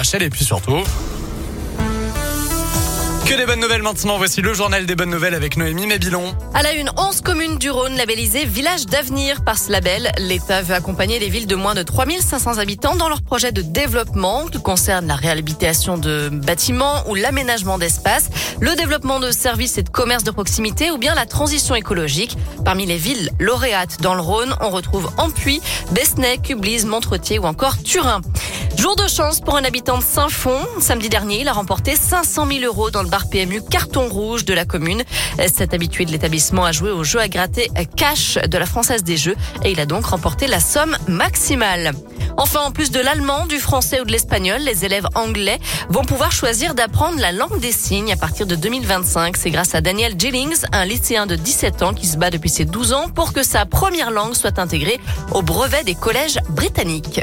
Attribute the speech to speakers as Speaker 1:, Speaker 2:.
Speaker 1: Et puis surtout... Que des bonnes nouvelles maintenant. Voici le journal des bonnes nouvelles avec Noémie Mébilon.
Speaker 2: À la une, 11 communes du Rhône labellisées Village d'avenir par ce label. L'État veut accompagner les villes de moins de 3500 habitants dans leurs projets de développement qui concernent la réhabilitation de bâtiments ou l'aménagement d'espaces, le développement de services et de commerces de proximité ou bien la transition écologique. Parmi les villes lauréates dans le Rhône, on retrouve Ampuy, Besnay, Cublise, Montretier ou encore Turin. Jour de chance pour un habitant de Saint-Fond. Samedi dernier, il a remporté 500 000 euros dans le bar PMU Carton Rouge de la commune. Cet habitué de l'établissement a joué au jeu à gratter cash de la Française des Jeux et il a donc remporté la somme maximale. Enfin, en plus de l'allemand, du français ou de l'espagnol, les élèves anglais vont pouvoir choisir d'apprendre la langue des signes à partir de 2025. C'est grâce à Daniel Jillings, un lycéen de 17 ans qui se bat depuis ses 12 ans pour que sa première langue soit intégrée au brevet des collèges britanniques.